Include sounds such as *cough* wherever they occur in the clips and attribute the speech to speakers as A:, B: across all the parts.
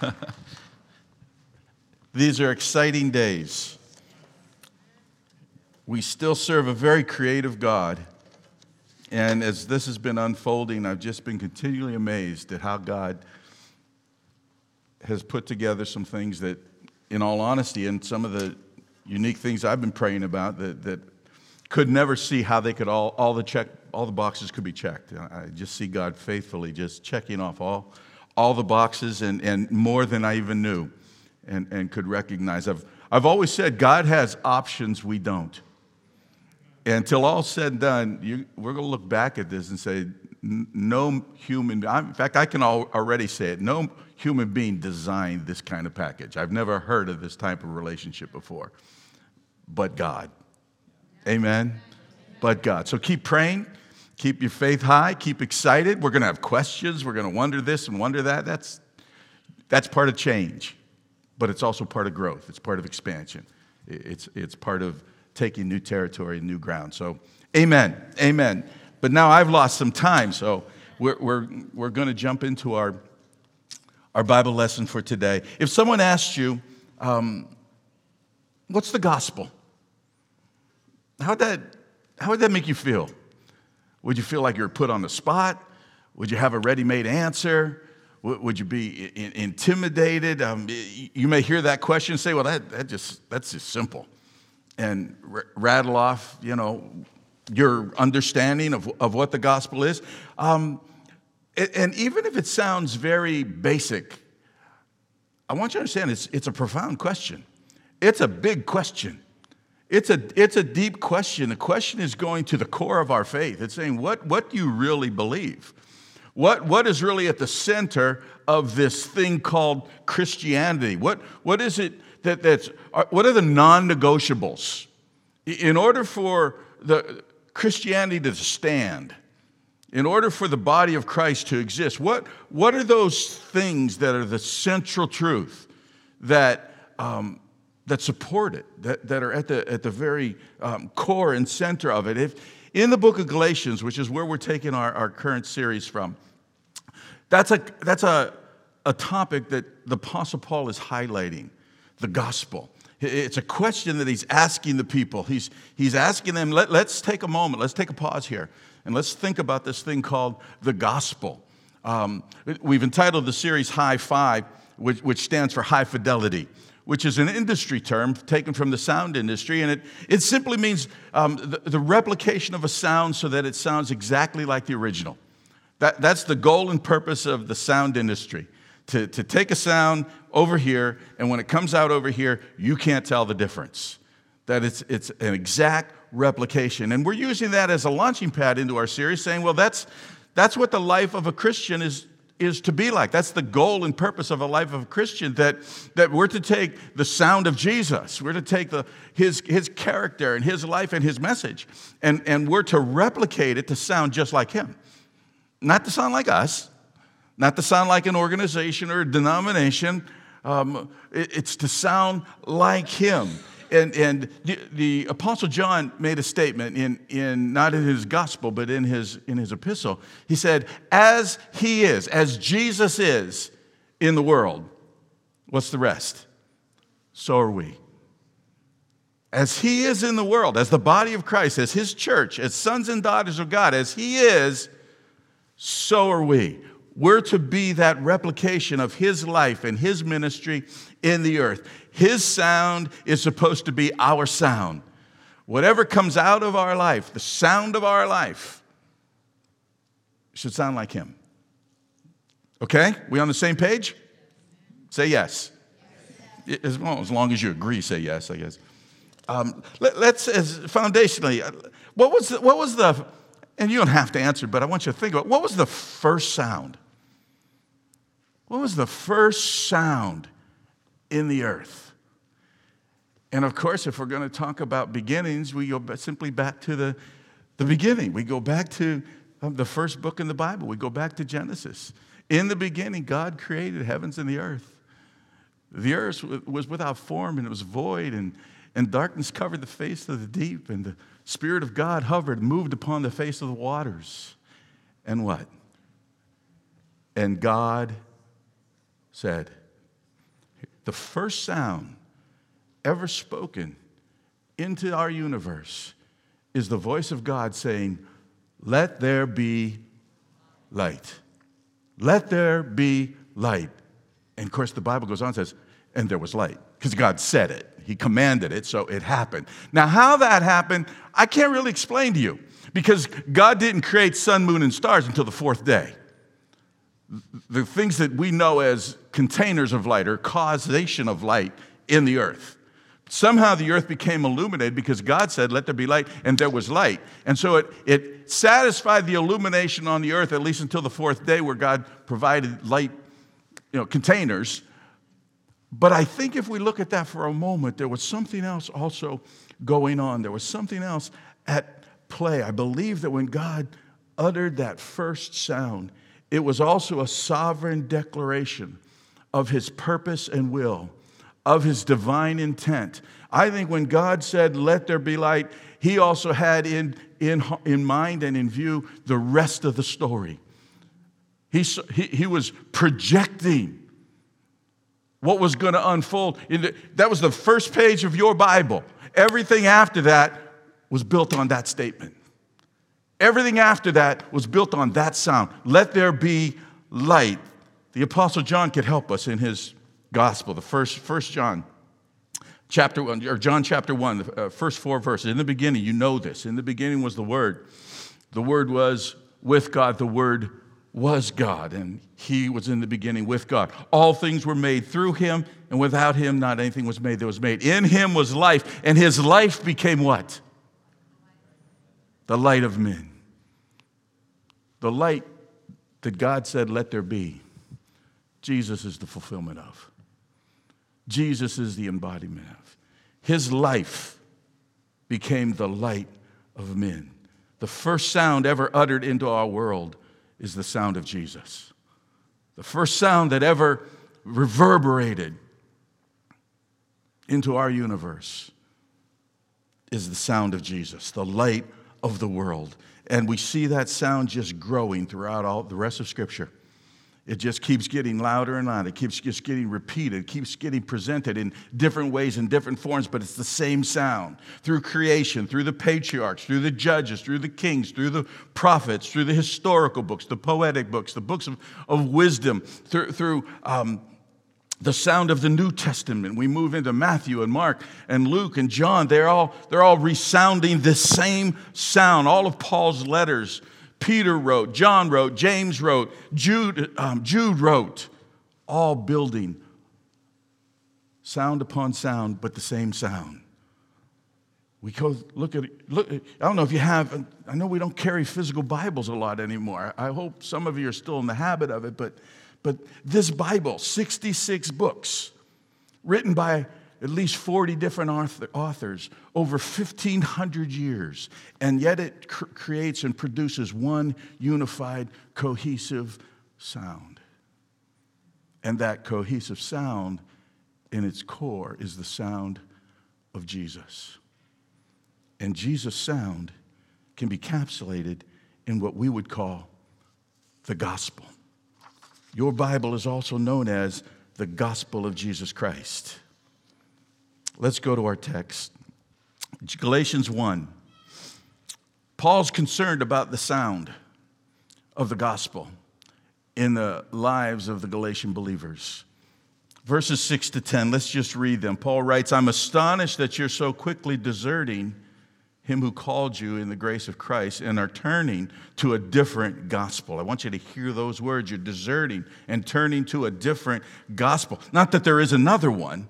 A: *laughs* These are exciting days. We still serve a very creative God. And as this has been unfolding, I've just been continually amazed at how God has put together some things that, in all honesty, and some of the unique things I've been praying about that, that could never see how they could all, all the check, all the boxes could be checked. I just see God faithfully just checking off all, all the boxes and, and more than I even knew and, and could recognize. I've, I've always said God has options we don't. And until all said and done, you, we're going to look back at this and say, no human, in fact, I can already say it, no human being designed this kind of package. I've never heard of this type of relationship before, but God. Amen? But God. So keep praying, keep your faith high, keep excited. We're going to have questions, we're going to wonder this and wonder that. That's, that's part of change, but it's also part of growth, it's part of expansion, it's, it's part of taking new territory, new ground. So, amen, amen. But now I've lost some time, so we're, we're, we're going to jump into our, our Bible lesson for today. If someone asked you, um, what's the gospel? How'd that, how would that make you feel? Would you feel like you're put on the spot? Would you have a ready made answer? Would you be intimidated? Um, you may hear that question and say, well, that, that just, that's just simple. And r- rattle off, you know, your understanding of, of what the gospel is. Um, and even if it sounds very basic, I want you to understand it's, it's a profound question. It's a big question. It's a, it's a deep question. The question is going to the core of our faith. It's saying, what, what do you really believe? What, what is really at the center of this thing called Christianity? What, what is it that, that's, what are the non negotiables? In order for the Christianity to stand, in order for the body of Christ to exist, what, what are those things that are the central truth that, um, that support it, that, that are at the, at the very um, core and center of it. If, in the book of Galatians, which is where we're taking our, our current series from, that's, a, that's a, a topic that the Apostle Paul is highlighting the gospel. It's a question that he's asking the people. He's, he's asking them, Let, let's take a moment, let's take a pause here, and let's think about this thing called the gospel. Um, we've entitled the series High Five, which, which stands for high fidelity which is an industry term taken from the sound industry, and it, it simply means um, the, the, replication of a sound so that it sounds exactly like the original. That, that's the goal and purpose of the sound industry to, to take a sound over here, and when it comes out over here, you can't tell the difference. That it's, it's an exact replication. And we're using that as a launching pad into our series, saying, well, that's, that's what the life of a Christian is, is to be like. That's the goal and purpose of a life of a Christian, that, that we're to take the sound of Jesus. We're to take the, his, his character and his life and his message, and, and we're to replicate it to sound just like him. Not to sound like us, not to sound like an organization or a denomination. Um, it, it's to sound like him and, and the, the, Apostle John made a statement in, in not in his gospel, but in his, in his epistle. He said, As he is, as Jesus is in the world, what's the rest? So are we. As he is in the world, as the body of Christ, as his church, as sons and daughters of God, as he is, so are we. We're to be that replication of his life and his ministry in the earth. His sound is supposed to be our sound. Whatever comes out of our life, the sound of our life, should sound like Him. Okay? We on the same page? Say yes. As, well, as long as you agree, say yes, I guess. Um, let, us as foundationally, uh, what was, the, what was the, and you don't have to answer, but I want you to think about what was the first sound? What was the first sound in the earth. And of course, if we're going to talk about beginnings, we go simply back to the, the beginning. We go back to um, the first book in the Bible. We go back to Genesis. In the beginning, God created heavens and the earth. The earth was without form and it was void, and, and darkness covered the face of the deep, and the Spirit of God hovered, moved upon the face of the waters. And what? And God said, the first sound ever spoken into our universe is the voice of God saying, Let there be light. Let there be light. And of course, the Bible goes on and says, And there was light, because God said it. He commanded it, so it happened. Now, how that happened, I can't really explain to you, because God didn't create sun, moon, and stars until the fourth day. The things that we know as containers of light or causation of light in the earth. Somehow the earth became illuminated because God said, Let there be light, and there was light. And so it, it satisfied the illumination on the earth, at least until the fourth day, where God provided light you know, containers. But I think if we look at that for a moment, there was something else also going on. There was something else at play. I believe that when God uttered that first sound, it was also a sovereign declaration of his purpose and will of his divine intent. I think when God said, Let there be light, he also had in, in, in mind and in view the rest of the story. He, he, he was projecting what was going to unfold. The, that was the first page of your Bible. Everything after that was built on that statement. Everything after that was built on that sound. Let there be light. The Apostle John could help us in his gospel, the first, first John chapter one, or John chapter one, the uh, first four verses. In the beginning, you know this. In the beginning was the Word. The Word was with God. The Word was God, and He was in the beginning with God. All things were made through Him, and without Him, not anything was made that was made. In Him was life, and His life became what? The light of men. The light that God said, let there be, Jesus is the fulfillment of. Jesus is the embodiment of. His life became the light of men. The first sound ever uttered into our world is the sound of Jesus. The first sound that ever reverberated into our universe is the sound of Jesus, the light of the world. And we see that sound just growing throughout all the rest of Scripture. It just keeps getting louder and louder. It keeps just getting repeated. It keeps getting presented in different ways, in different forms, but it's the same sound. Through creation, through the patriarchs, through the judges, through the kings, through the prophets, through the historical books, the poetic books, the books of, of wisdom, through, through um, the sound of the New Testament. We move into Matthew and Mark and Luke and John. They're all, they're all resounding the same sound. All of Paul's letters Peter wrote, John wrote, James wrote, Jude, um, Jude wrote, all building sound upon sound, but the same sound. We go look at look. I don't know if you have. I know we don't carry physical Bibles a lot anymore. I hope some of you are still in the habit of it. But, but this Bible, 66 books, written by at least 40 different authors over 1,500 years, and yet it cr- creates and produces one unified, cohesive sound. And that cohesive sound, in its core, is the sound of Jesus. And Jesus' sound can be capsulated in what we would call the gospel. Your Bible is also known as the gospel of Jesus Christ. Let's go to our text Galatians 1. Paul's concerned about the sound of the gospel in the lives of the Galatian believers. Verses 6 to 10, let's just read them. Paul writes, I'm astonished that you're so quickly deserting him who called you in the grace of Christ and are turning to a different gospel. I want you to hear those words. You're deserting and turning to a different gospel. Not that there is another one,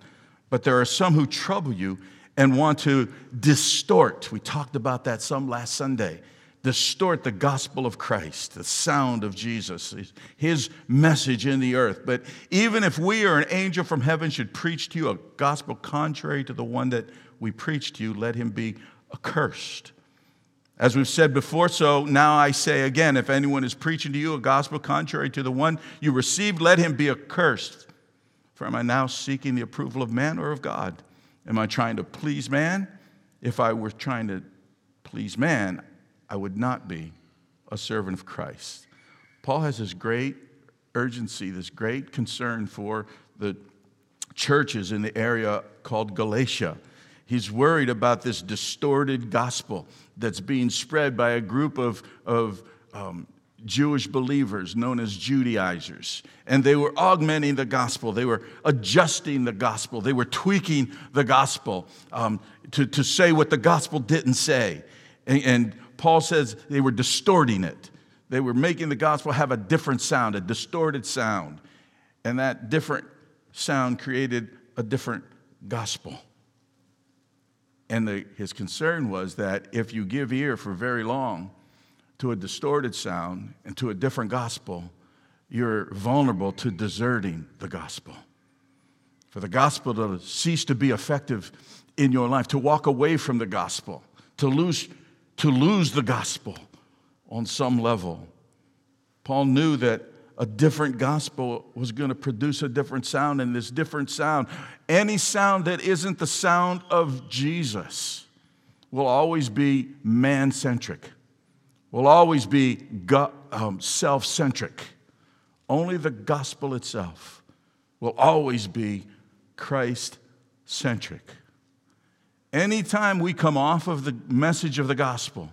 A: but there are some who trouble you and want to distort. We talked about that some last Sunday. Distort the gospel of Christ, the sound of Jesus, his message in the earth. But even if we or an angel from heaven should preach to you a gospel contrary to the one that we preach to you, let him be accursed. As we've said before, so now I say again if anyone is preaching to you a gospel contrary to the one you received, let him be accursed. For am I now seeking the approval of man or of God? Am I trying to please man? If I were trying to please man, I would not be a servant of Christ. Paul has this great urgency, this great concern for the churches in the area called Galatia. He's worried about this distorted gospel that's being spread by a group of, of um, Jewish believers known as Judaizers. And they were augmenting the gospel, they were adjusting the gospel, they were tweaking the gospel um, to, to say what the gospel didn't say. And, and Paul says they were distorting it. They were making the gospel have a different sound, a distorted sound. And that different sound created a different gospel. And the, his concern was that if you give ear for very long to a distorted sound and to a different gospel, you're vulnerable to deserting the gospel. For the gospel to cease to be effective in your life, to walk away from the gospel, to lose, to lose the gospel on some level. Paul knew that a different gospel was going to produce a different sound, and this different sound, any sound that isn't the sound of Jesus, will always be man centric, will always be um, self centric. Only the gospel itself will always be Christ centric. Anytime we come off of the message of the gospel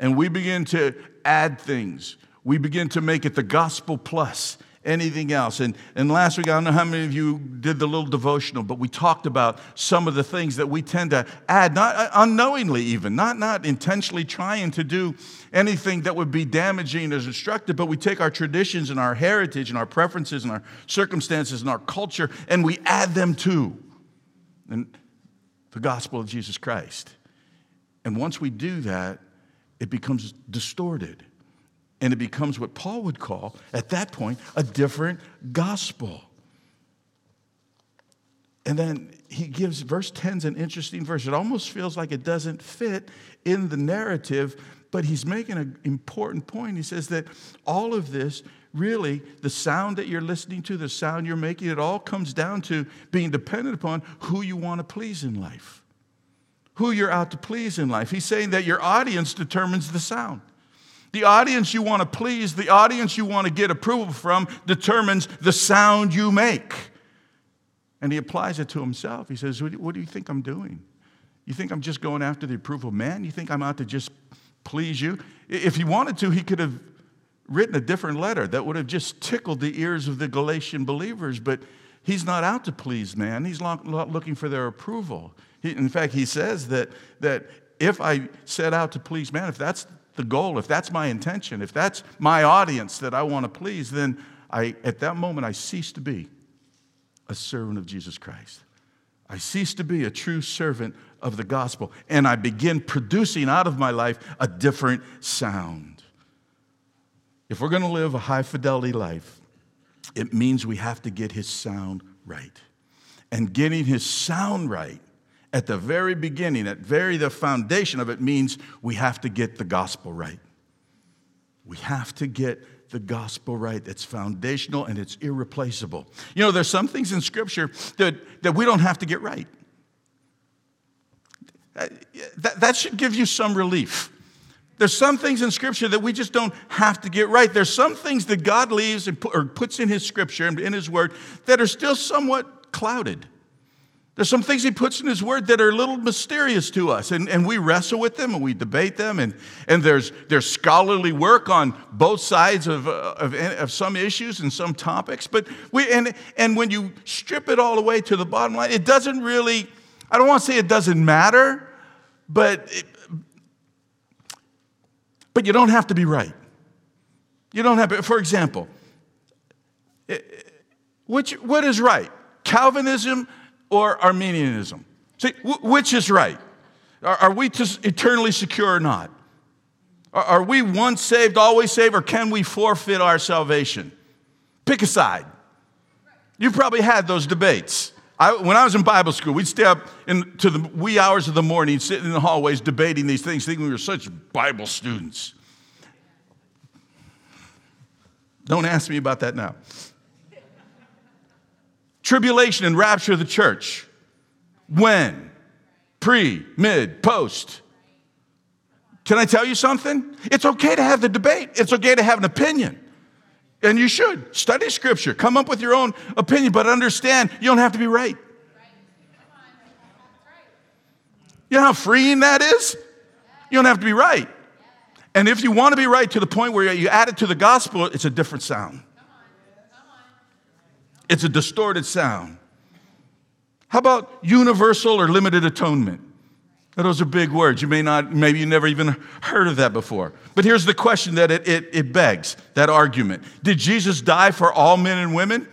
A: and we begin to add things, we begin to make it the gospel plus anything else. And, and last week, I don't know how many of you did the little devotional, but we talked about some of the things that we tend to add, not uh, unknowingly even, not, not intentionally trying to do anything that would be damaging or destructive, but we take our traditions and our heritage and our preferences and our circumstances and our culture and we add them to and the gospel of Jesus Christ. And once we do that, it becomes distorted and it becomes what Paul would call, at that point, a different gospel. And then he gives verse 10 is an interesting verse. It almost feels like it doesn't fit in the narrative, but he's making an important point. He says that all of this, really, the sound that you're listening to, the sound you're making, it all comes down to being dependent upon who you want to please in life, who you're out to please in life. He's saying that your audience determines the sound. The audience you want to please, the audience you want to get approval from, determines the sound you make. And he applies it to himself. He says, What do you think I'm doing? You think I'm just going after the approval of man? You think I'm out to just please you? If he wanted to, he could have written a different letter that would have just tickled the ears of the Galatian believers, but he's not out to please man. He's not looking for their approval. in fact, he says that, that if I set out to please man, if that's the goal, if that's my intention, if that's my audience that I want to please, then I, at that moment I cease to be a servant of Jesus Christ. I cease to be a true servant of the gospel, and I begin producing out of my life a different sound. If we're going to live a high fidelity life, it means we have to get his sound right. And getting his sound right at the very beginning, at very the foundation of it means we have to get the gospel right. We have to get the gospel right. It's foundational and it's irreplaceable. You know, there's some things in Scripture that, that we don't have to get right. That, that should give you some relief. There's some things in Scripture that we just don't have to get right. There's some things that God leaves and put, or puts in His Scripture and in His Word that are still somewhat clouded. There's some things he puts in his word that are a little mysterious to us, and, and we wrestle with them and we debate them, and, and there's, there's scholarly work on both sides of, uh, of, eh, of some issues and some topics. But we, and, and when you strip it all away to the bottom line, it doesn't really, I don't want to say it doesn't matter, but, it, but you don't have to be right. You don't have to, for example, eh, eh, which, what is right? Calvinism or Arminianism? See, which is right? Are, we eternally secure or not? Are, are we once saved, always saved, or can we forfeit our salvation? Pick a side. You've probably had those debates. I, when I was in Bible school, we'd stay up into the wee hours of the morning, sitting in the hallways debating these things, thinking we were such Bible students. Don't ask me about that now tribulation and rapture of the church. When? Pre, mid, post. Can I tell you something? It's okay to have the debate, it's okay to have an opinion. And you should study scripture, come up with your own opinion, but understand you don't have to be right. You know how freeing that is? You don't have to be right. And if you want to be right to the point where you add it to the gospel, it's a different sound. It's a distorted sound. How about universal or limited atonement? Those are big words. You may not, maybe you never even heard of that before. But here's the question that it, it, it begs that argument Did Jesus die for all men and women?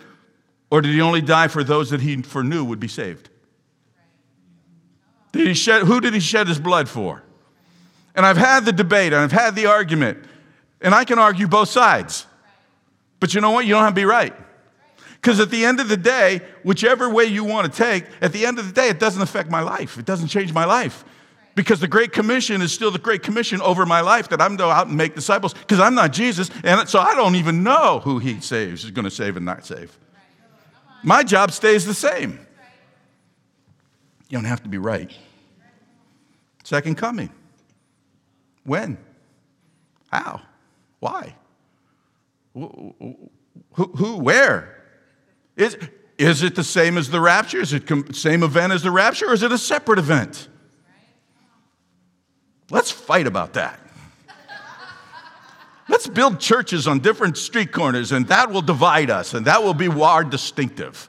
A: Or did he only die for those that he foreknew would be saved? Did he shed, who did he shed his blood for? And I've had the debate and I've had the argument, and I can argue both sides. But you know what? You don't have to be right. Because at the end of the day, whichever way you want to take, at the end of the day, it doesn't affect my life. It doesn't change my life. Because the Great Commission is still the Great Commission over my life that I'm going to go out and make disciples because I'm not Jesus. And so I don't even know who he saves, is going to save and not save. My job stays the same. You don't have to be right. Second coming. When? How? Why? Who, who, where? Is, is it the same as the rapture? Is it the same event as the rapture, or is it a separate event? Let's fight about that. Let's build churches on different street corners, and that will divide us, and that will be our distinctive,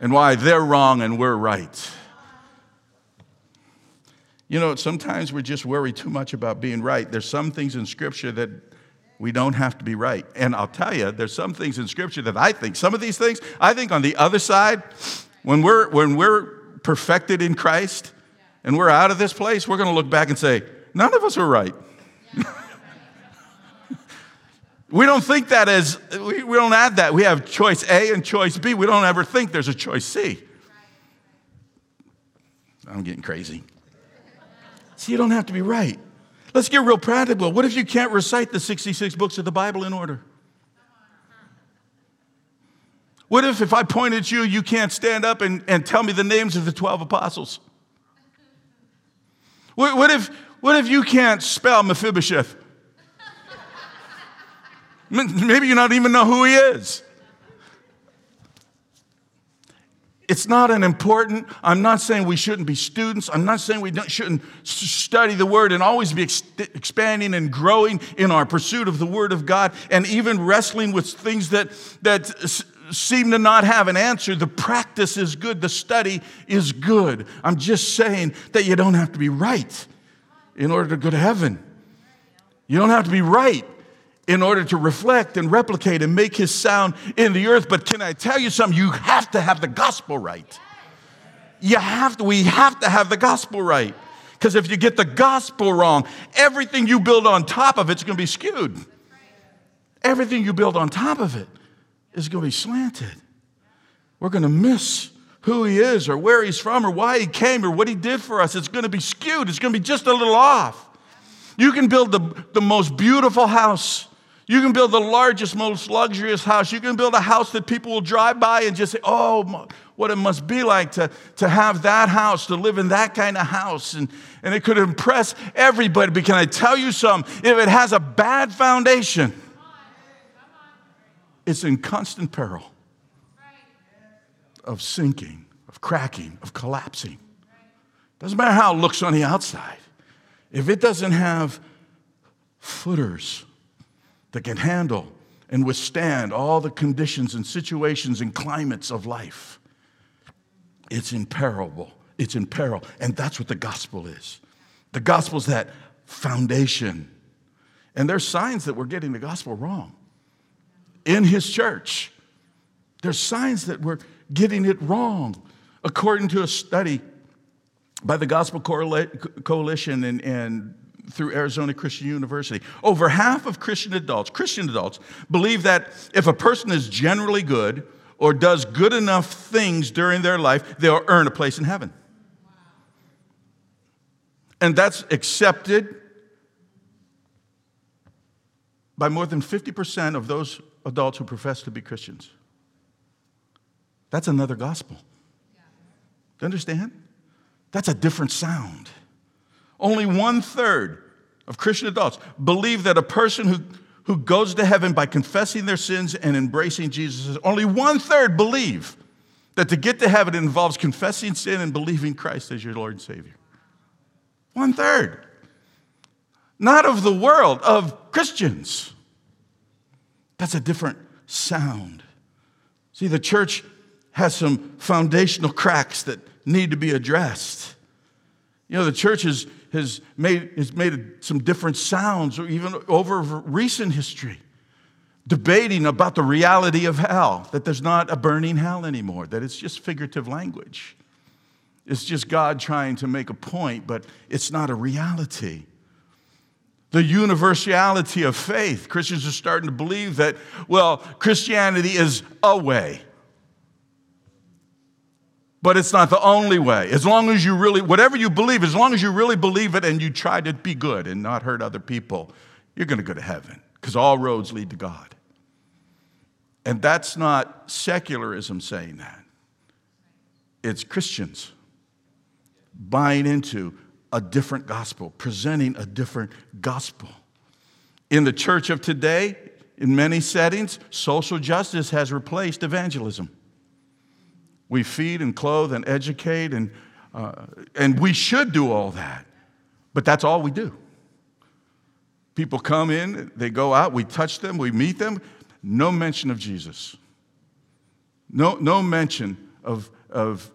A: and why they're wrong and we're right. You know, sometimes we just worry too much about being right. There's some things in Scripture that we don't have to be right. And I'll tell you, there's some things in Scripture that I think, some of these things, I think on the other side, when we're, when we're perfected in Christ and we're out of this place, we're going to look back and say, none of us were right. *laughs* we don't think that as, we, we don't add that. We have choice A and choice B. We don't ever think there's a choice C. I'm getting crazy. See, you don't have to be right. Let's get real practical. What if you can't recite the 66 books of the Bible in order? What if, if I point at you, you can't stand up and, and tell me the names of the 12 apostles? What, what, if, what if you can't spell Mephibosheth? Maybe you don't even know who he is. It's not an important, I'm not saying we shouldn't be students. I'm not saying we shouldn't study the Word and always be ex- expanding and growing in our pursuit of the Word of God and even wrestling with things that, that seem to not have an answer. The practice is good, the study is good. I'm just saying that you don't have to be right in order to go to heaven. You don't have to be right in order to reflect and replicate and make his sound in the earth. But can I tell you something? You have to have the gospel right. You have to, we have to have the gospel right. Because if you get the gospel wrong, everything you build on top of it's going to be skewed. Everything you build on top of it is going to be slanted. We're going to miss who he is or where he's from or why he came or what he did for us. It's going to be skewed. It's going to be just a little off. You can build the, the most beautiful house you can build the largest, most luxurious house. You can build a house that people will drive by and just say, oh, what it must be like to, to have that house, to live in that kind of house. And, and it could impress everybody. But can I tell you something? If it has a bad foundation, it's in constant peril of sinking, of cracking, of collapsing. Doesn't matter how it looks on the outside. If it doesn't have footers, that can handle and withstand all the conditions and situations and climates of life. It's imperishable. It's in peril. And that's what the gospel is. The gospel is that foundation. And there's signs that we're getting the gospel wrong. In his church, there's signs that we're getting it wrong. According to a study by the Gospel Coalition and, and through Arizona Christian University. Over half of Christian adults, Christian adults, believe that if a person is generally good or does good enough things during their life, they'll earn a place in heaven. And that's accepted by more than 50% of those adults who profess to be Christians. That's another gospel. Do you understand? That's a different sound. Only one third of Christian adults believe that a person who, who goes to heaven by confessing their sins and embracing Jesus. Only one third believe that to get to heaven involves confessing sin and believing Christ as your Lord and Savior. One third. Not of the world, of Christians. That's a different sound. See, the church has some foundational cracks that need to be addressed. You know, the church has, has, made, has made some different sounds, or even over recent history, debating about the reality of hell, that there's not a burning hell anymore, that it's just figurative language. It's just God trying to make a point, but it's not a reality. The universality of faith. Christians are starting to believe that, well, Christianity is a way. But it's not the only way. As long as you really, whatever you believe, as long as you really believe it and you try to be good and not hurt other people, you're going to go to heaven because all roads lead to God. And that's not secularism saying that, it's Christians buying into a different gospel, presenting a different gospel. In the church of today, in many settings, social justice has replaced evangelism. We feed and clothe and educate, and, uh, and we should do all that, but that's all we do. People come in, they go out, we touch them, we meet them. No mention of Jesus. No, no mention of, of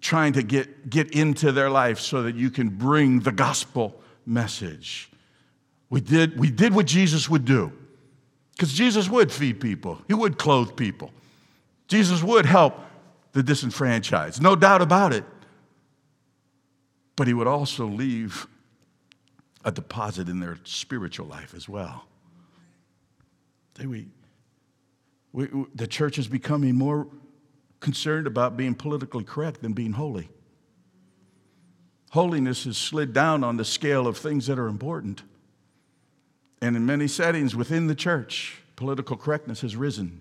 A: trying to get, get into their life so that you can bring the gospel message. We did, we did what Jesus would do. Because Jesus would feed people, He would clothe people, Jesus would help the disenfranchised, no doubt about it. But He would also leave a deposit in their spiritual life as well. We, we, the church is becoming more concerned about being politically correct than being holy. Holiness has slid down on the scale of things that are important. And in many settings within the church, political correctness has risen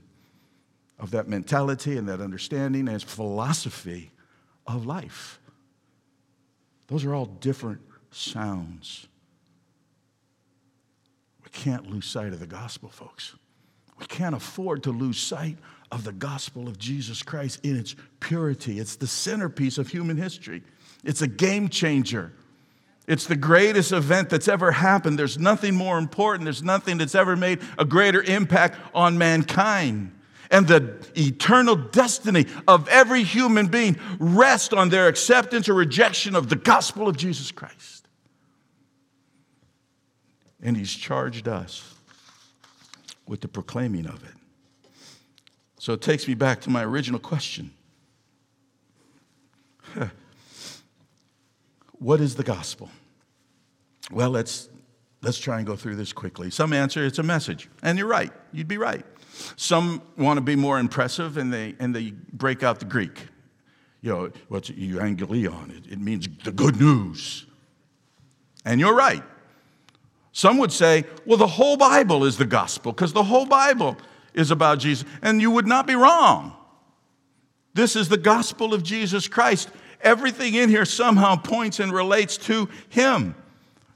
A: of that mentality and that understanding as philosophy of life. Those are all different sounds. We can't lose sight of the gospel, folks. We can't afford to lose sight of the gospel of Jesus Christ in its purity. It's the centerpiece of human history, it's a game changer. It's the greatest event that's ever happened. There's nothing more important. There's nothing that's ever made a greater impact on mankind. And the eternal destiny of every human being rests on their acceptance or rejection of the gospel of Jesus Christ. And He's charged us with the proclaiming of it. So it takes me back to my original question What is the gospel? Well, let's, let's try and go through this quickly. Some answer it's a message, and you're right, you'd be right. Some want to be more impressive and they, and they break out the Greek. You know, what's euangelion? It, it means the good news. And you're right. Some would say, well, the whole Bible is the gospel because the whole Bible is about Jesus. And you would not be wrong. This is the gospel of Jesus Christ. Everything in here somehow points and relates to Him.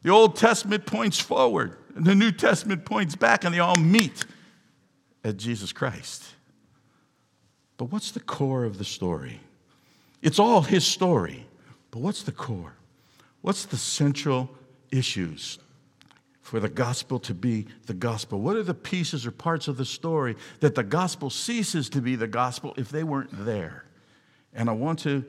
A: The Old Testament points forward, and the New Testament points back, and they all meet at Jesus Christ. But what's the core of the story? It's all His story, but what's the core? What's the central issues? for the gospel to be the gospel? What are the pieces or parts of the story that the gospel ceases to be the gospel if they weren't there? And I want to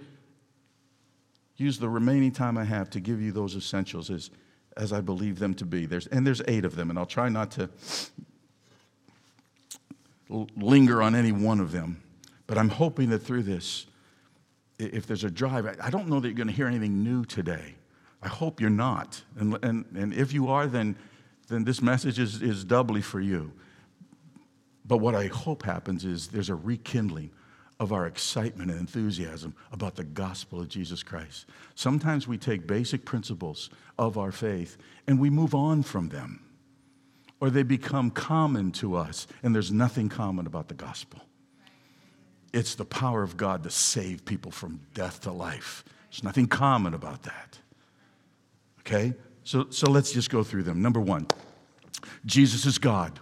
A: use the remaining time I have to give you those essentials as, as I believe them to be. There's, and there's eight of them, and I'll try not to linger on any one of them. But I'm hoping that through this, if there's a drive, I don't know that you're going to hear anything new today. I hope you're not. And, and, and if you are, then, then this message is, is doubly for you. But what I hope happens is there's a rekindling of our excitement and enthusiasm about the gospel of Jesus Christ. Sometimes we take basic principles of our faith and we move on from them, or they become common to us, and there's nothing common about the gospel. It's the power of God to save people from death to life. There's nothing common about that. Okay? So, so let's just go through them. Number one, Jesus is God.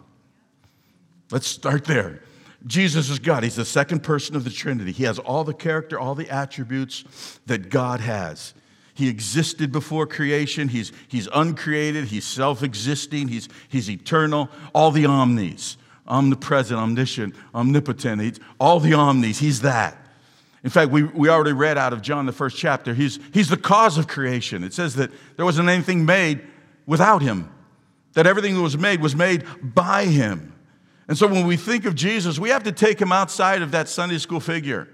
A: Let's start there. Jesus is God. He's the second person of the Trinity. He has all the character, all the attributes that God has. He existed before creation. He's, he's uncreated. He's self existing. He's, he's eternal. All the omnis omnipresent, omniscient, omnipotent. He's, all the omnis. He's that. In fact, we, we already read out of John, the first chapter, he's, he's the cause of creation. It says that there wasn't anything made without him, that everything that was made was made by him. And so when we think of Jesus, we have to take him outside of that Sunday school figure.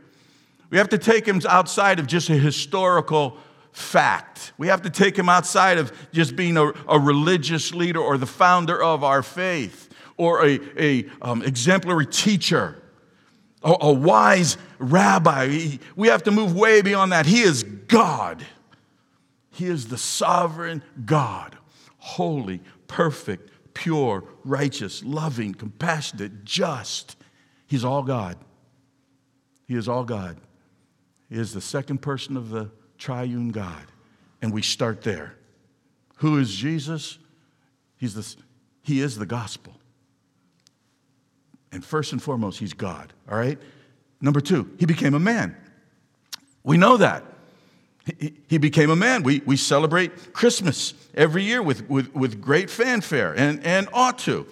A: We have to take him outside of just a historical fact. We have to take him outside of just being a, a religious leader or the founder of our faith or a, a um, exemplary teacher, a, a wise rabbi. We have to move way beyond that. He is God. He is the sovereign God, holy, perfect, pure, righteous, loving, compassionate, just. He's all God. He is all God. He is the second person of the triune God. And we start there. Who is Jesus? He's the, he is the gospel. And first and foremost, he's God, all right? Number two, he became a man. We know that. He, he became a man. We, we celebrate Christmas every year with, with, with great fanfare and, and ought to.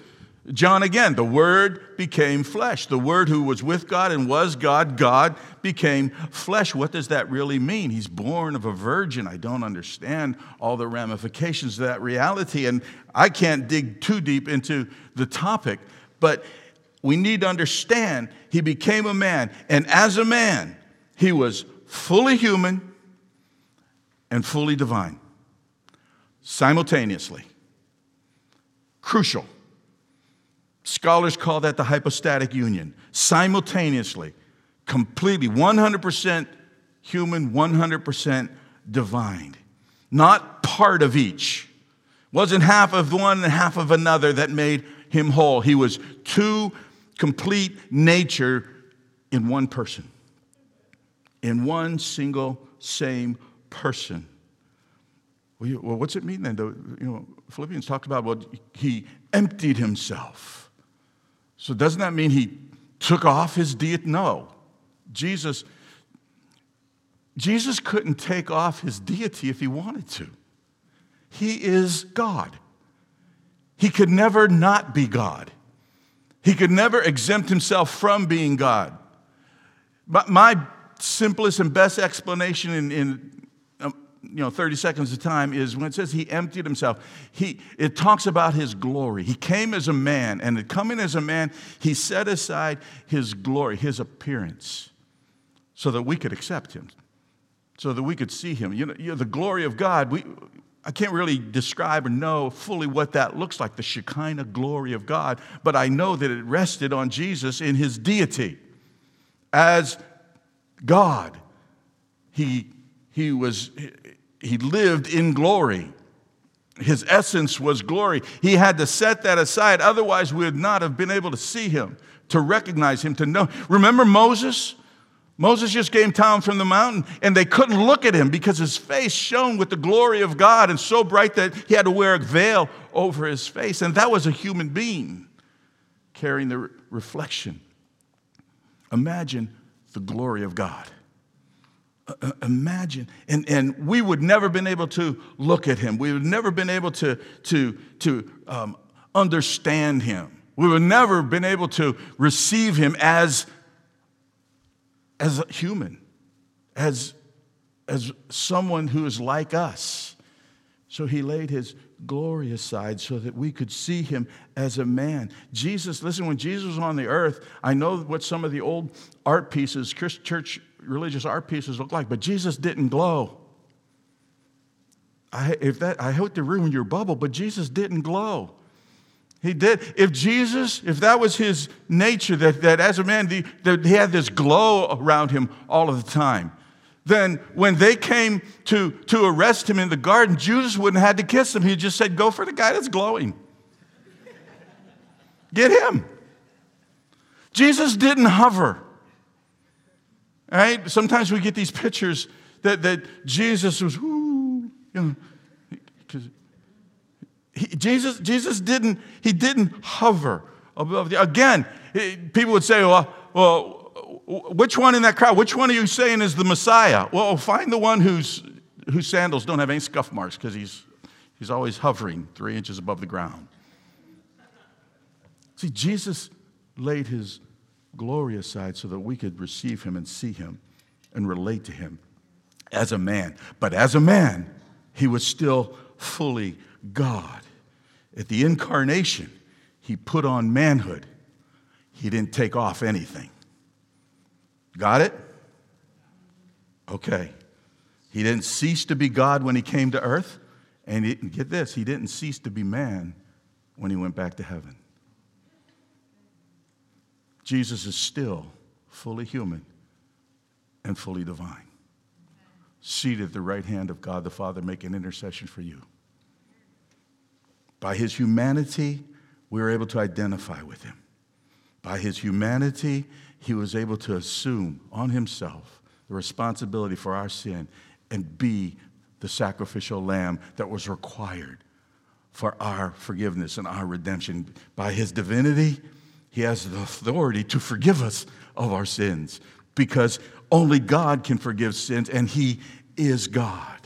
A: John again, the Word became flesh. The Word who was with God and was God, God became flesh. What does that really mean? He's born of a virgin. I don't understand all the ramifications of that reality, and I can't dig too deep into the topic, but we need to understand he became a man, and as a man, he was fully human and fully divine simultaneously. Crucial. Scholars call that the hypostatic union. Simultaneously, completely, 100% human, 100% divine. Not part of each. Wasn't half of one and half of another that made him whole. He was two complete nature in one person, in one single, same person. Well, what's it mean then? you know, Philippians talked about, well, he emptied himself. So doesn't that mean he took off his deity? No. Jesus, Jesus couldn't take off his deity if he wanted to. He is God. He could never not be God. He could never exempt himself from being God. But my simplest and best explanation in, in you know 30 seconds of time is when it says he emptied himself. He it talks about his glory. He came as a man and coming as a man he set aside his glory his appearance so that we could accept him so that we could see him. You know, you know the glory of god we I can't really describe or know fully what that looks like, the Shekinah glory of God, but I know that it rested on Jesus in his deity. As God, he, he was he lived in glory. His essence was glory. He had to set that aside. Otherwise, we would not have been able to see him, to recognize him, to know. Remember Moses? Moses just came down from the mountain and they couldn't look at him because his face shone with the glory of God and so bright that he had to wear a veil over his face. And that was a human being carrying the re- reflection. Imagine the glory of God. Imagine. And, and we would never been able to look at him. We would never been able to, to, to um, understand him. We would never been able to receive him as, as a human, as, as someone who is like us. So he laid his glory aside so that we could see him as a man. Jesus, listen, when Jesus was on the earth, I know what some of the old art pieces, church religious art pieces look like, but Jesus didn't glow. I, if that, I hate to ruin your bubble, but Jesus didn't glow. He did. If Jesus, if that was his nature, that, that as a man, the, that he had this glow around him all of the time, then when they came to, to arrest him in the garden, Judas wouldn't have had to kiss him. He just said, Go for the guy that's glowing. Get him. Jesus didn't hover. Right? Sometimes we get these pictures that, that Jesus was, whoo, you know, because Jesus, Jesus didn't, he didn't hover above the, again, people would say, well, well, which one in that crowd, which one are you saying is the Messiah? Well, find the one whose, whose sandals don't have any scuff marks because he's, he's always hovering three inches above the ground. See, Jesus laid his glory aside so that we could receive him and see him and relate to him as a man. But as a man, he was still fully God. At the incarnation, he put on manhood. He didn't take off anything. Got it? Okay. He didn't cease to be God when he came to earth. And he, get this, he didn't cease to be man when he went back to heaven. Jesus is still fully human and fully divine, seated at the right hand of God the Father, making intercession for you. By his humanity, we were able to identify with him. By his humanity, he was able to assume on himself the responsibility for our sin and be the sacrificial lamb that was required for our forgiveness and our redemption. By his divinity, he has the authority to forgive us of our sins because only God can forgive sins and he is God.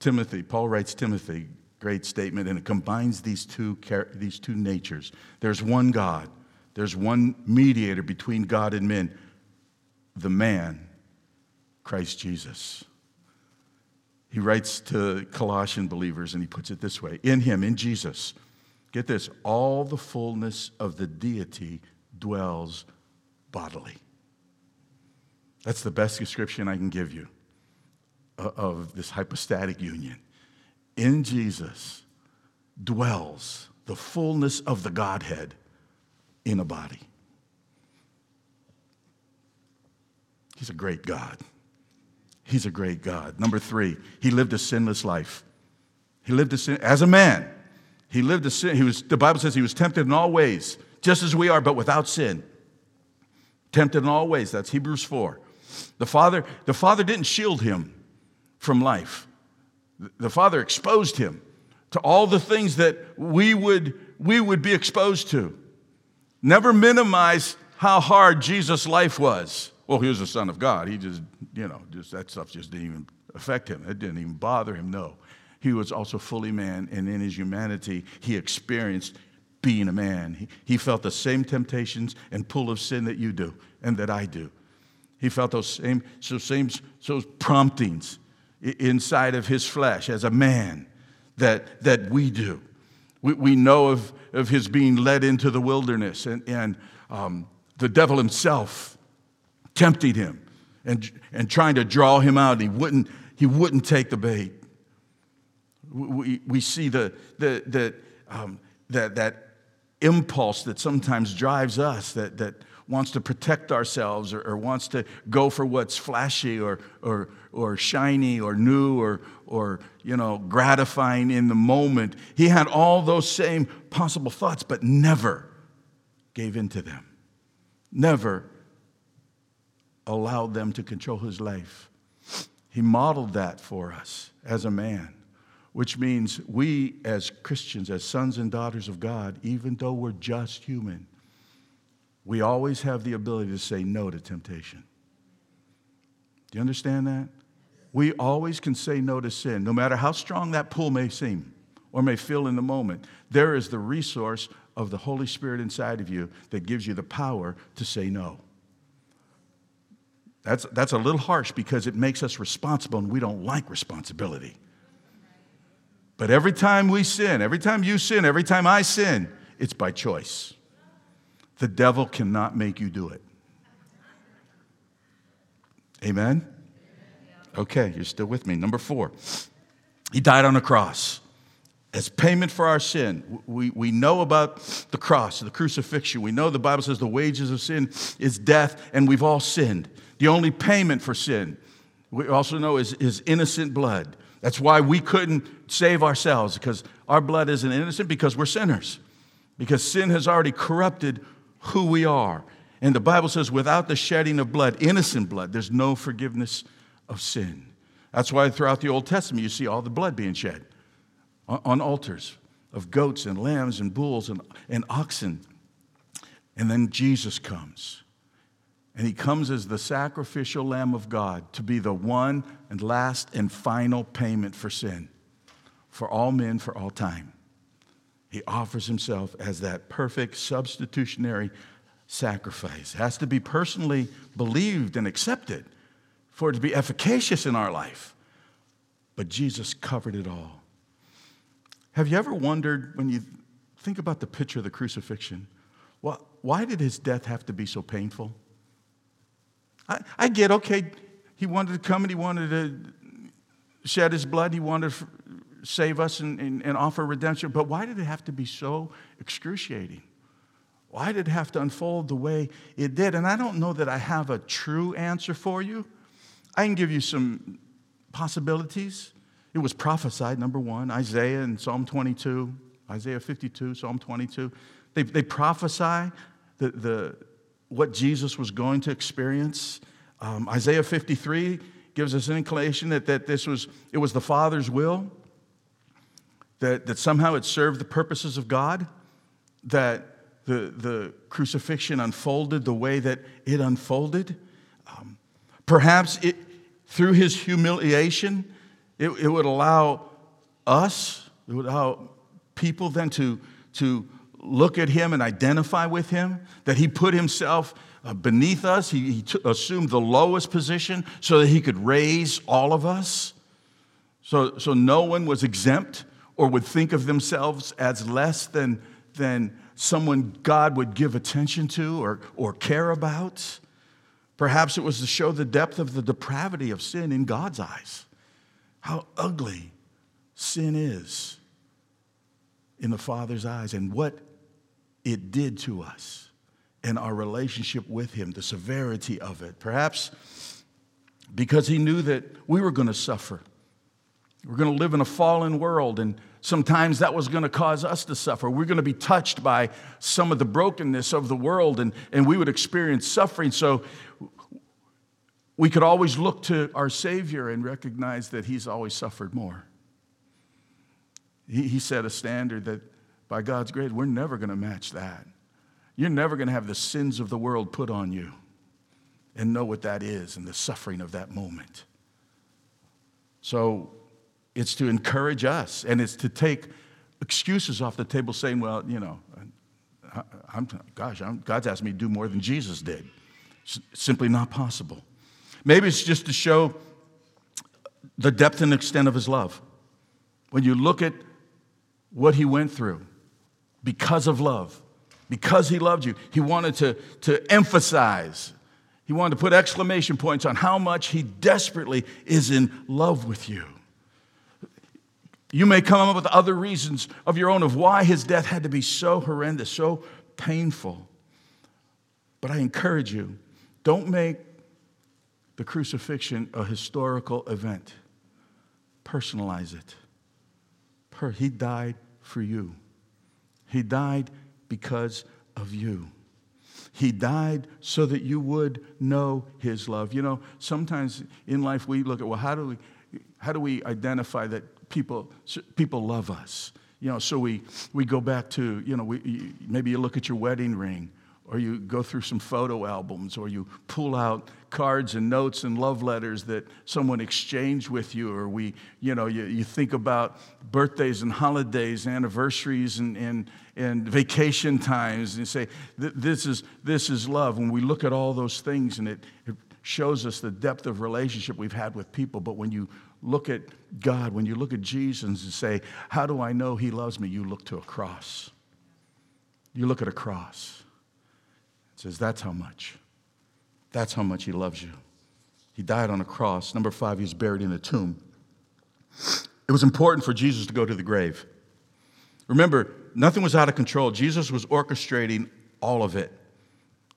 A: Timothy, Paul writes Timothy, great statement, and it combines these two, these two natures. There's one God there's one mediator between God and men, the man, Christ Jesus. He writes to Colossian believers and he puts it this way In him, in Jesus, get this, all the fullness of the deity dwells bodily. That's the best description I can give you uh, of this hypostatic union. In Jesus dwells the fullness of the Godhead in a body. He's a great God. He's a great God. Number three, he lived a sinless life. He lived a sin as a man. He lived a sin. He was, the Bible says he was tempted in all ways, just as we are, but without sin. Tempted in all ways. That's Hebrews 4. The Father, the Father didn't shield him from life. The Father exposed him to all the things that we would, we would be exposed to. Never minimize how hard Jesus' life was. Well, he was the Son of God. He just, you know, just that stuff just didn't even affect him. It didn't even bother him. No. He was also fully man, and in his humanity, he experienced being a man. He, he felt the same temptations and pull of sin that you do and that I do. He felt those same, so same those promptings inside of his flesh as a man that, that we do. We, we know of, of his being led into the wilderness, and, and um, the devil himself tempted him and, and trying to draw him out. He wouldn't, he wouldn't take the bait. We, we see the, the, the, um, that, that impulse that sometimes drives us, that, that wants to protect ourselves or, or, wants to go for what's flashy or, or, or shiny or new or, or you know, gratifying in the moment. He had all those same possible thoughts, but never gave in to them, never allowed them to control his life. He modeled that for us as a man, which means we as Christians, as sons and daughters of God, even though we're just human, we always have the ability to say no to temptation. Do you understand that? We always can say no to sin, no matter how strong that pull may seem or may feel in the moment. There is the resource of the Holy Spirit inside of you that gives you the power to say no. That's, that's a little harsh because it makes us responsible and we don't like responsibility. But every time we sin, every time you sin, every time I sin, it's by choice. The devil cannot make you do it. Amen? Okay, you're still with me. Number four, he died on a cross as payment for our sin. We, we know about the cross, the crucifixion. We know the Bible says the wages of sin is death, and we've all sinned. The only payment for sin, we also know, is, is innocent blood. That's why we couldn't save ourselves, because our blood isn't innocent because we're sinners. Because sin has already corrupted who we are. And the Bible says, without the shedding of blood, innocent blood, there's no forgiveness of sin. That's why throughout the Old Testament you see all the blood being shed. on altars of goats and lambs and bulls and, and oxen. And then Jesus comes. And he comes as the sacrificial Lamb of God to be the one and last and final payment for sin, for all men, for all time. He offers himself as that perfect substitutionary sacrifice. It has to be personally believed and accepted for it to be efficacious in our life. But Jesus covered it all. Have you ever wondered when you think about the picture of the crucifixion, well, why did his death have to be so painful? I, I get, okay, he wanted to come and he wanted to shed his blood, he wanted to save us and, and, and offer redemption, but why did it have to be so excruciating? Why did it have to unfold the way it did? And I don't know that I have a true answer for you. I can give you some possibilities. It was prophesied, number one, Isaiah and Psalm 22, Isaiah 52, Psalm 22. They, they prophesy the, the, what Jesus was going to experience. Um, Isaiah 53 gives us an inclination that, that this was, it was the Father's will, that, that somehow it served the purposes of God, that the, the crucifixion unfolded the way that it unfolded. Um, perhaps it, through his humiliation, it, it would allow us, it would allow people then to, to look at him and identify with him, that he put himself uh, beneath us. He, he t- assumed the lowest position so that he could raise all of us. So, so no one was exempt or would think of themselves as less than, than someone God would give attention to or, or care about. Perhaps it was to show the depth of the depravity of sin in God's eyes how ugly sin is in the Father's eyes and what it did to us and our relationship with Him, the severity of it. Perhaps because He knew that we were going to suffer. We're going to live in a fallen world, and sometimes that was going to cause us to suffer. We're going to be touched by some of the brokenness of the world, and, and we would experience suffering. So we could always look to our Savior and recognize that He's always suffered more. He, he set a standard that, by God's grace, we're never going to match that. You're never going to have the sins of the world put on you and know what that is and the suffering of that moment. So it's to encourage us and it's to take excuses off the table saying, well, you know, I'm, gosh, I'm, God's asked me to do more than Jesus did. It's simply not possible. Maybe it's just to show the depth and extent of his love. When you look at what he went through because of love, because he loved you, he wanted to, to emphasize, he wanted to put exclamation points on how much he desperately is in love with you. You may come up with other reasons of your own of why his death had to be so horrendous, so painful. But I encourage you, don't make the crucifixion a historical event. Personalize it. he died for you. He died because of you. He died so that you would know his love. You know, sometimes in life we look at, well, how do we, how do we identify that people, people love us? You know, so we, we go back to, you know, we, maybe you look at your wedding ring or you go through some photo albums, or you pull out cards and notes and love letters that someone exchanged with you, or we, you know, you, you think about birthdays and holidays, anniversaries and, and, and vacation times, and you say, this is, this is love. When we look at all those things, and it, it shows us the depth of relationship we've had with people, but when you look at God, when you look at Jesus and say, How do I know He loves me? You look to a cross. You look at a cross says, That's how much. That's how much he loves you. He died on a cross. Number five, he was buried in a tomb. It was important for Jesus to go to the grave. Remember, nothing was out of control. Jesus was orchestrating all of it.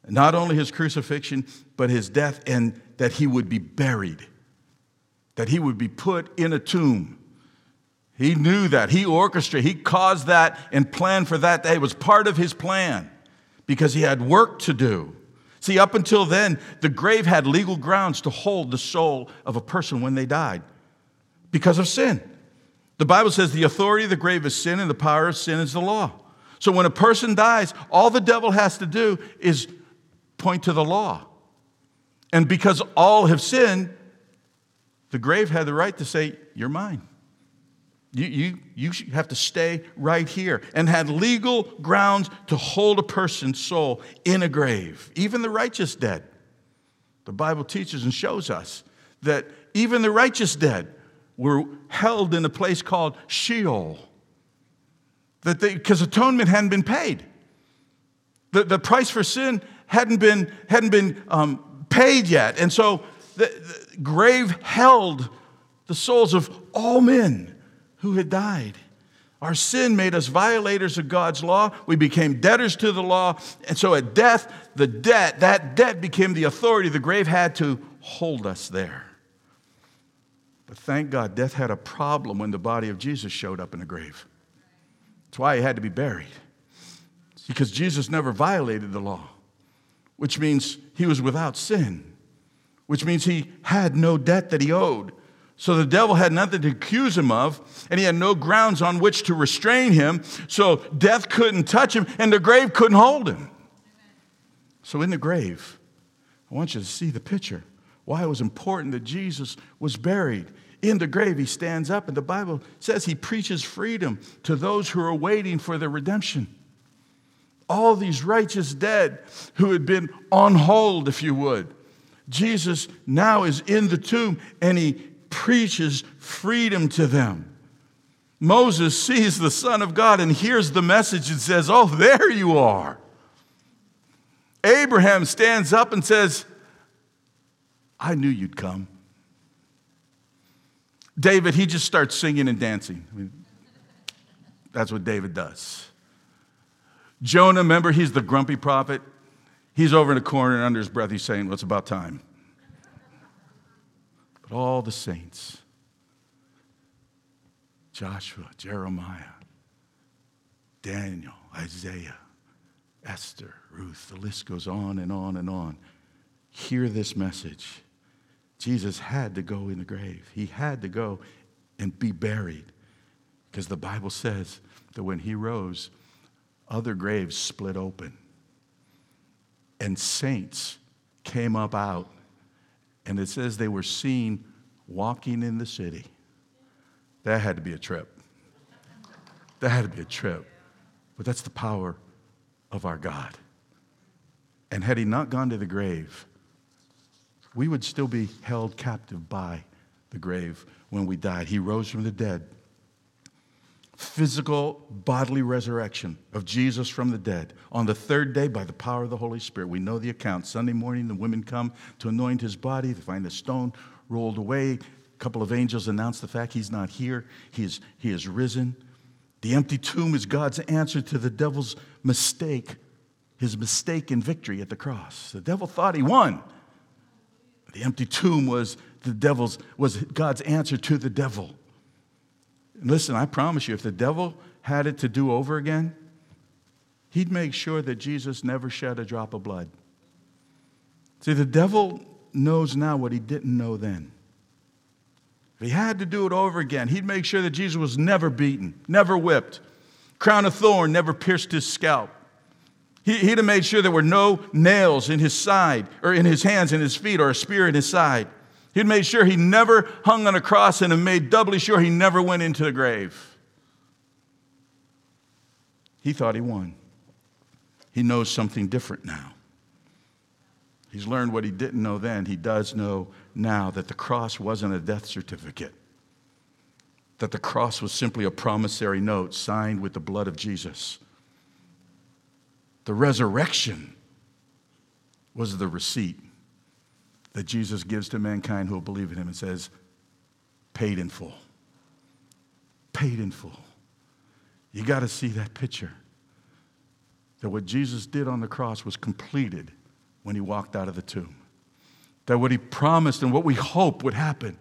A: Not only his crucifixion, but his death, and that he would be buried, that he would be put in a tomb. He knew that. He orchestrated, he caused that and planned for that. It was part of his plan because he had work to do. See, up until then, the grave had legal grounds to hold the soul of a person when they died because of sin. The Bible says the authority of the grave is sin and the power of sin is the law. So when a person dies, all the devil has to do is point to the law. And because all have sinned, the grave had the right to say, You're mine. You, you, you have to stay right here and had legal grounds to hold a person's soul in a grave, even the righteous dead. The Bible teaches and shows us that even the righteous dead were held in a place called Sheol. That because atonement hadn't been paid. The, the price for sin hadn't been, hadn't been um, paid yet. And so the, the grave held the souls of all men who had died. Our sin made us violators of God's law. We became debtors to the law. And so at death, the debt, that debt became the authority the grave had to hold us there. But thank God, death had a problem when the body of Jesus showed up in the grave. That's why he had to be buried. Because Jesus never violated the law, which means he was without sin, which means he had no debt that he owed. So the devil had nothing to accuse him of, and he had no grounds on which to restrain him. So death couldn't touch him, and the grave couldn't hold him. So in the grave, I want you to see the picture why it was important that Jesus was buried. In the grave, he stands up, and the Bible says he preaches freedom to those who are waiting for the redemption. All these righteous dead who had been on hold, if you would. Jesus now is in the tomb and he preaches freedom to them. Moses sees the Son of God and hears the message and says, Oh, there you are. Abraham stands up and says, I knew you'd come. David, he just starts singing and dancing. I mean, that's what David does. Jonah, remember, he's the grumpy prophet. He's over in a corner and under his breath, he's saying, Well, it's about time. All the saints, Joshua, Jeremiah, Daniel, Isaiah, Esther, Ruth, the list goes on and on and on. Hear this message Jesus had to go in the grave. He had to go and be buried because the Bible says that when he rose, other graves split open and saints came up out. And it says they were seen walking in the city. That had to be a trip. That had to be a trip. But that's the power of our God. And had he not gone to the grave, we would still be held captive by the grave when we died. He rose from the dead. Physical bodily resurrection of Jesus from the dead. On the third day, by the power of the Holy Spirit, we know the account. Sunday morning, the women come to anoint his body. They find the stone rolled away. A couple of angels announce the fact he's not here, he is, he is risen. The empty tomb is God's answer to the devil's mistake, his mistake in victory at the cross. The devil thought he won. The empty tomb was the devil's was God's answer to the devil. Listen, I promise you, if the devil had it to do over again, he'd make sure that Jesus never shed a drop of blood. See, the devil knows now what he didn't know then. If he had to do it over again, he'd make sure that Jesus was never beaten, never whipped, crown of thorn never pierced his scalp. He, would have made sure there were no nails in his side, or in his hands and his feet, or a spear in his side. He'd made sure he never hung on a cross and made doubly sure he never went into the grave. He thought he won. He knows something different now. He's learned what he didn't know then. He does know now that the cross wasn't a death certificate, that the cross was simply a promissory note signed with the blood of Jesus the resurrection was the receipt that Jesus gives to mankind who will believe in him and says, paid in full. Paid in full. You got to see that picture. That what Jesus did on the cross was completed when he walked out of the tomb. That what he promised and what we hope would happen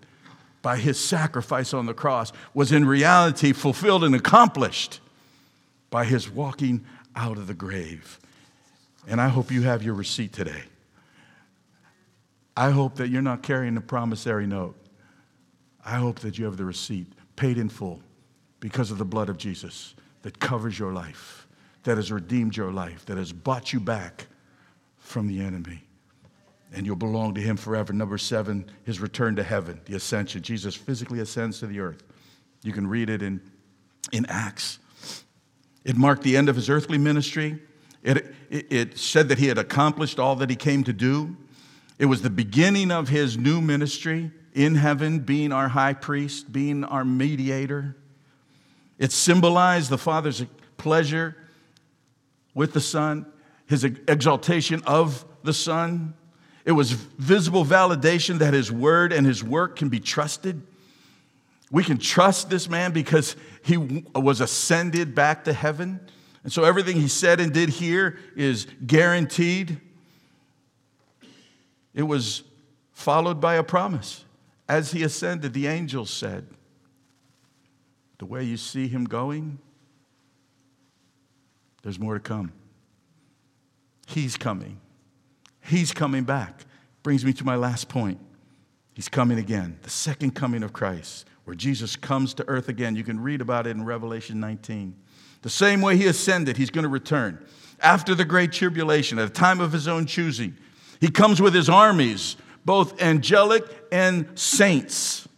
A: by his sacrifice on the cross was in reality fulfilled and accomplished by his walking out of the grave. And I hope you have your receipt today. I hope that you're not carrying a promissory note. I hope that you have the receipt, paid in full, because of the blood of Jesus that covers your life, that has redeemed your life, that has bought you back from the enemy. And you'll belong to him forever. Number seven, his return to heaven, the ascension. Jesus physically ascends to the earth. You can read it in, in Acts. It marked the end of his earthly ministry. It, it, it said that he had accomplished all that he came to do. It was the beginning of his new ministry in heaven, being our high priest, being our mediator. It symbolized the Father's pleasure with the Son, his exaltation of the Son. It was visible validation that his word and his work can be trusted. We can trust this man because he was ascended back to heaven. And so everything he said and did here is guaranteed. It was followed by a promise. As he ascended, the angels said, The way you see him going, there's more to come. He's coming. He's coming back. Brings me to my last point. He's coming again, the second coming of Christ, where Jesus comes to earth again. You can read about it in Revelation 19. The same way he ascended, he's going to return. After the great tribulation, at a time of his own choosing, he comes with his armies, both angelic and saints.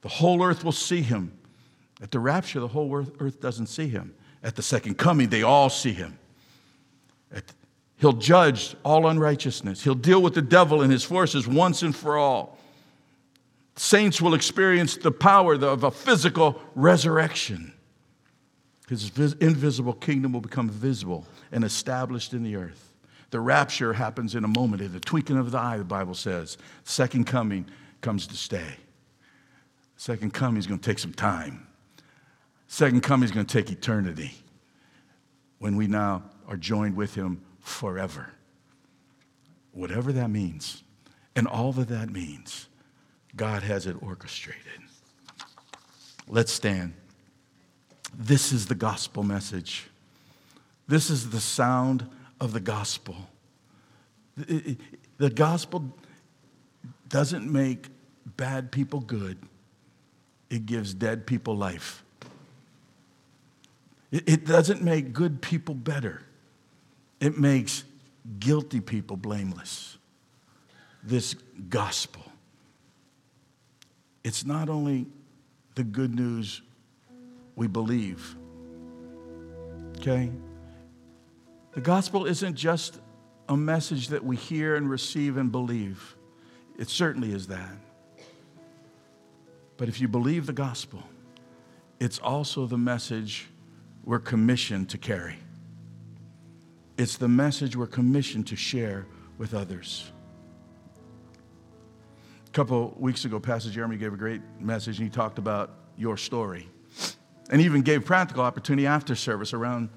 A: The whole earth will see him. At the rapture, the whole earth doesn't see him. At the second coming, they all see him. He'll judge all unrighteousness. He'll deal with the devil and his forces once and for all. Saints will experience the power of a physical resurrection. His invisible kingdom will become visible and established in the earth. The rapture happens in a moment, in the twinkling of the eye, the Bible says. Second coming comes to stay. Second coming is going to take some time. Second coming is going to take eternity when we now are joined with him forever. Whatever that means, and all that that means, God has it orchestrated. Let's stand. This is the gospel message. This is the sound of the gospel. The gospel doesn't make bad people good, it gives dead people life. It doesn't make good people better, it makes guilty people blameless. This gospel. It's not only the good news we believe, okay? The gospel isn't just a message that we hear and receive and believe. It certainly is that. But if you believe the gospel, it's also the message we're commissioned to carry. It's the message we're commissioned to share with others. A couple weeks ago, Pastor Jeremy gave a great message, and he talked about your story. And even gave practical opportunity after service around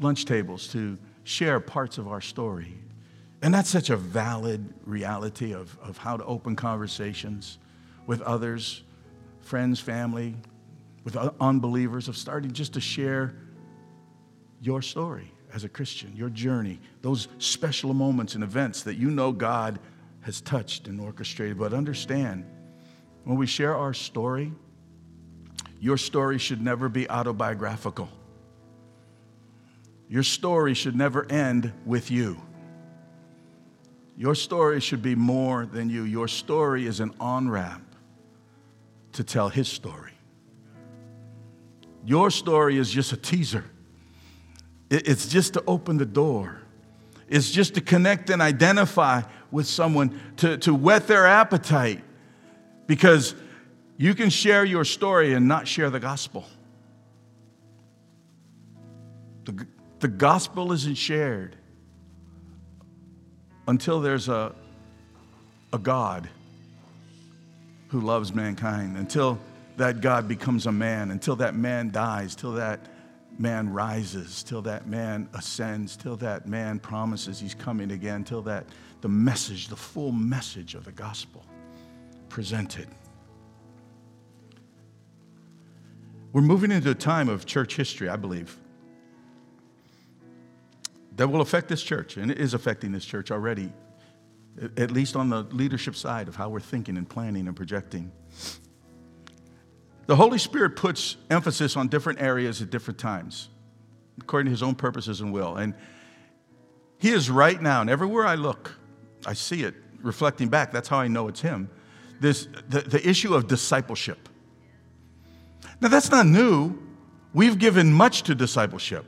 A: lunch tables to share parts of our story. And that's such a valid reality of, of how to open conversations with others, friends, family, with unbelievers, of starting just to share your story as a Christian, your journey, those special moments and events that you know God has touched and orchestrated. But understand, when we share our story, your story should never be autobiographical. Your story should never end with you. Your story should be more than you. Your story is an on ramp to tell his story. Your story is just a teaser it's just to open the door. It's just to connect and identify with someone, to, to whet their appetite. Because you can share your story and not share the gospel. The, the gospel isn't shared until there's a, a God who loves mankind, until that God becomes a man, until that man dies, till that man rises, till that man ascends, till that man promises he's coming again, till that the message, the full message of the gospel presented. We're moving into a time of church history, I believe, that will affect this church, and it is affecting this church already, at least on the leadership side of how we're thinking and planning and projecting. The Holy Spirit puts emphasis on different areas at different times, according to his own purposes and will. And he is right now, and everywhere I look, I see it reflecting back. That's how I know it's him. This, the, the issue of discipleship. Now, that's not new. We've given much to discipleship.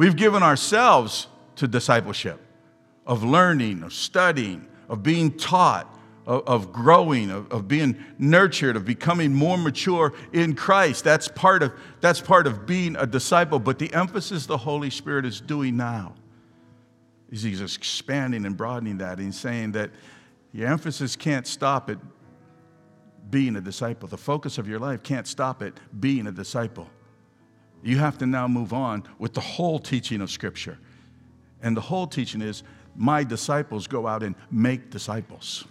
A: We've given ourselves to discipleship of learning, of studying, of being taught, of, of growing, of, of being nurtured, of becoming more mature in Christ. That's part, of, that's part of being a disciple. But the emphasis the Holy Spirit is doing now is He's expanding and broadening that. And saying that your emphasis can't stop at being a disciple. The focus of your life can't stop at being a disciple. You have to now move on with the whole teaching of Scripture. And the whole teaching is my disciples go out and make disciples.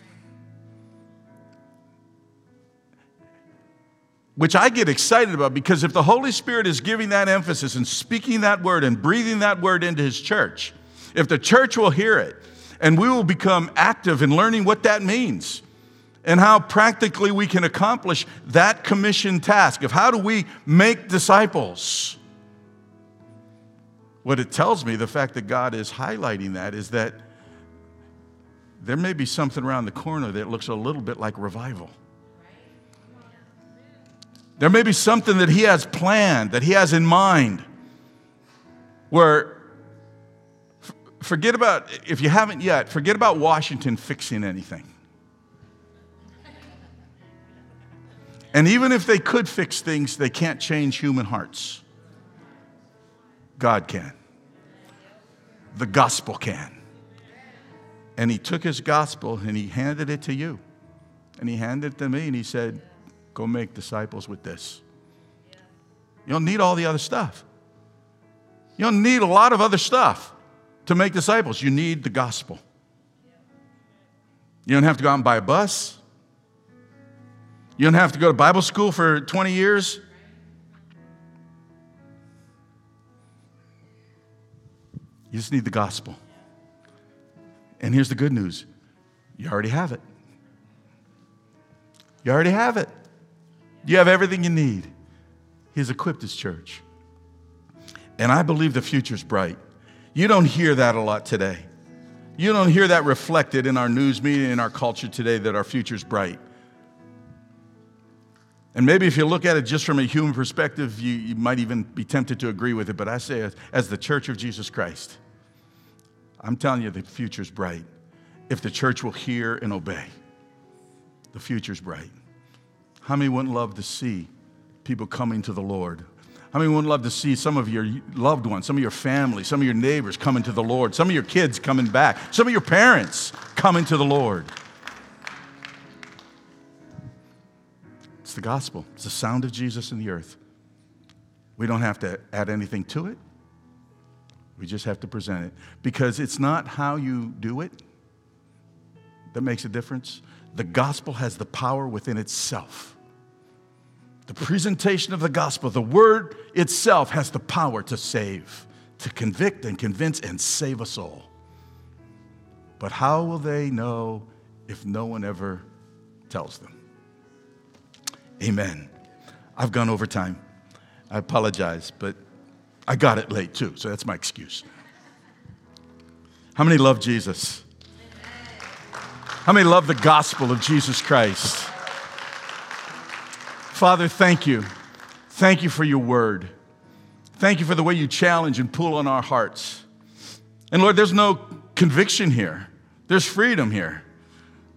A: Which I get excited about because if the Holy Spirit is giving that emphasis and speaking that word and breathing that word into His church, if the church will hear it and we will become active in learning what that means and how practically we can accomplish that commission task of how do we make disciples. What it tells me, the fact that God is highlighting that, is that there may be something around the corner that looks a little bit like revival. There may be something that He has planned, that He has in mind, where forget about, if you haven't yet, forget about Washington fixing anything. And even if they could fix things, they can't change human hearts. God can. The gospel can. And he took his gospel and he handed it to you. And he handed it to me and he said, Go make disciples with this. You don't need all the other stuff. You don't need a lot of other stuff to make disciples. You need the gospel. You don't have to go out and buy a bus. You don't have to go to Bible school for 20 years. You just need the gospel. And here's the good news you already have it. You already have it. You have everything you need. He's equipped his church. And I believe the future's bright. You don't hear that a lot today. You don't hear that reflected in our news media, in our culture today, that our future's bright. And maybe if you look at it just from a human perspective, you, you might even be tempted to agree with it. But I say, as, as the church of Jesus Christ, I'm telling you, the future's bright. If the church will hear and obey, the future's bright. How many wouldn't love to see people coming to the Lord? How many wouldn't love to see some of your loved ones, some of your family, some of your neighbors coming to the Lord, some of your kids coming back, some of your parents coming to the Lord? It's the gospel, it's the sound of Jesus in the earth. We don't have to add anything to it, we just have to present it. Because it's not how you do it that makes a difference, the gospel has the power within itself. The presentation of the gospel, the word itself, has the power to save, to convict and convince and save a soul. But how will they know if no one ever tells them? Amen. I've gone over time. I apologize, but I got it late too, so that's my excuse. How many love Jesus? How many love the gospel of Jesus Christ? Father, thank you. Thank you for your word. Thank you for the way you challenge and pull on our hearts. And Lord, there's no conviction here, there's freedom here.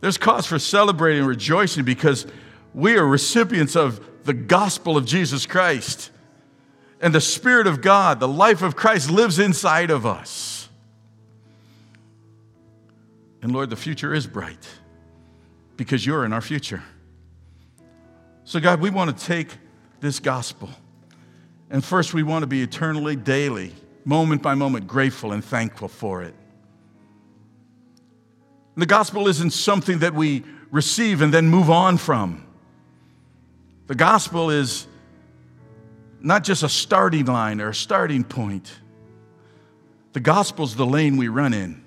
A: There's cause for celebrating and rejoicing because we are recipients of the gospel of Jesus Christ. And the Spirit of God, the life of Christ, lives inside of us. And Lord, the future is bright because you're in our future. So, God, we want to take this gospel. And first, we want to be eternally, daily, moment by moment, grateful and thankful for it. The gospel isn't something that we receive and then move on from. The gospel is not just a starting line or a starting point. The gospel is the lane we run in.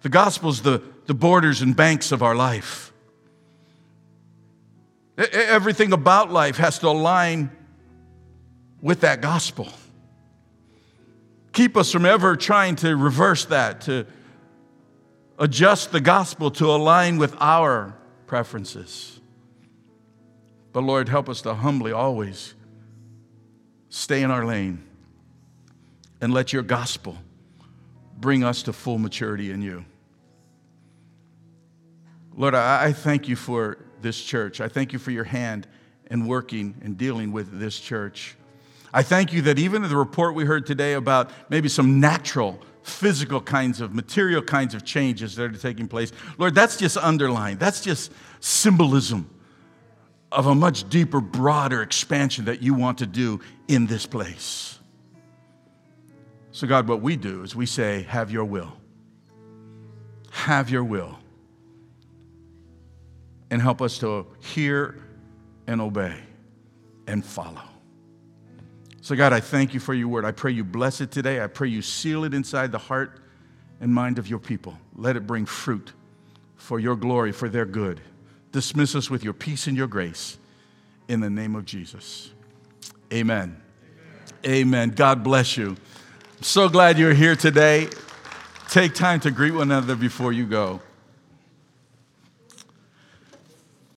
A: The gospel is the, the borders and banks of our life. Everything about life has to align with that gospel. Keep us from ever trying to reverse that, to adjust the gospel to align with our preferences. But Lord, help us to humbly always stay in our lane and let your gospel bring us to full maturity in you. Lord, I, thank you for this church. I thank you for your hand in working and dealing with this church. I thank you that even the report we heard today about maybe some natural, physical kinds of, material kinds of changes that are taking place, Lord, that's just underlined. That's just symbolism of a much deeper, broader expansion that you want to do in this place. So, God, what we do is we say, Have your will. Have your will. And help us to hear and obey and follow. So, God, I thank you for your word. I pray you bless it today. I pray you seal it inside the heart and mind of your people. Let it bring fruit for your glory, for their good. Dismiss us with your peace and your grace in the name of Jesus. Amen. Amen. Amen. God bless you. I'm so glad you're here today. Take time to greet one another before you go.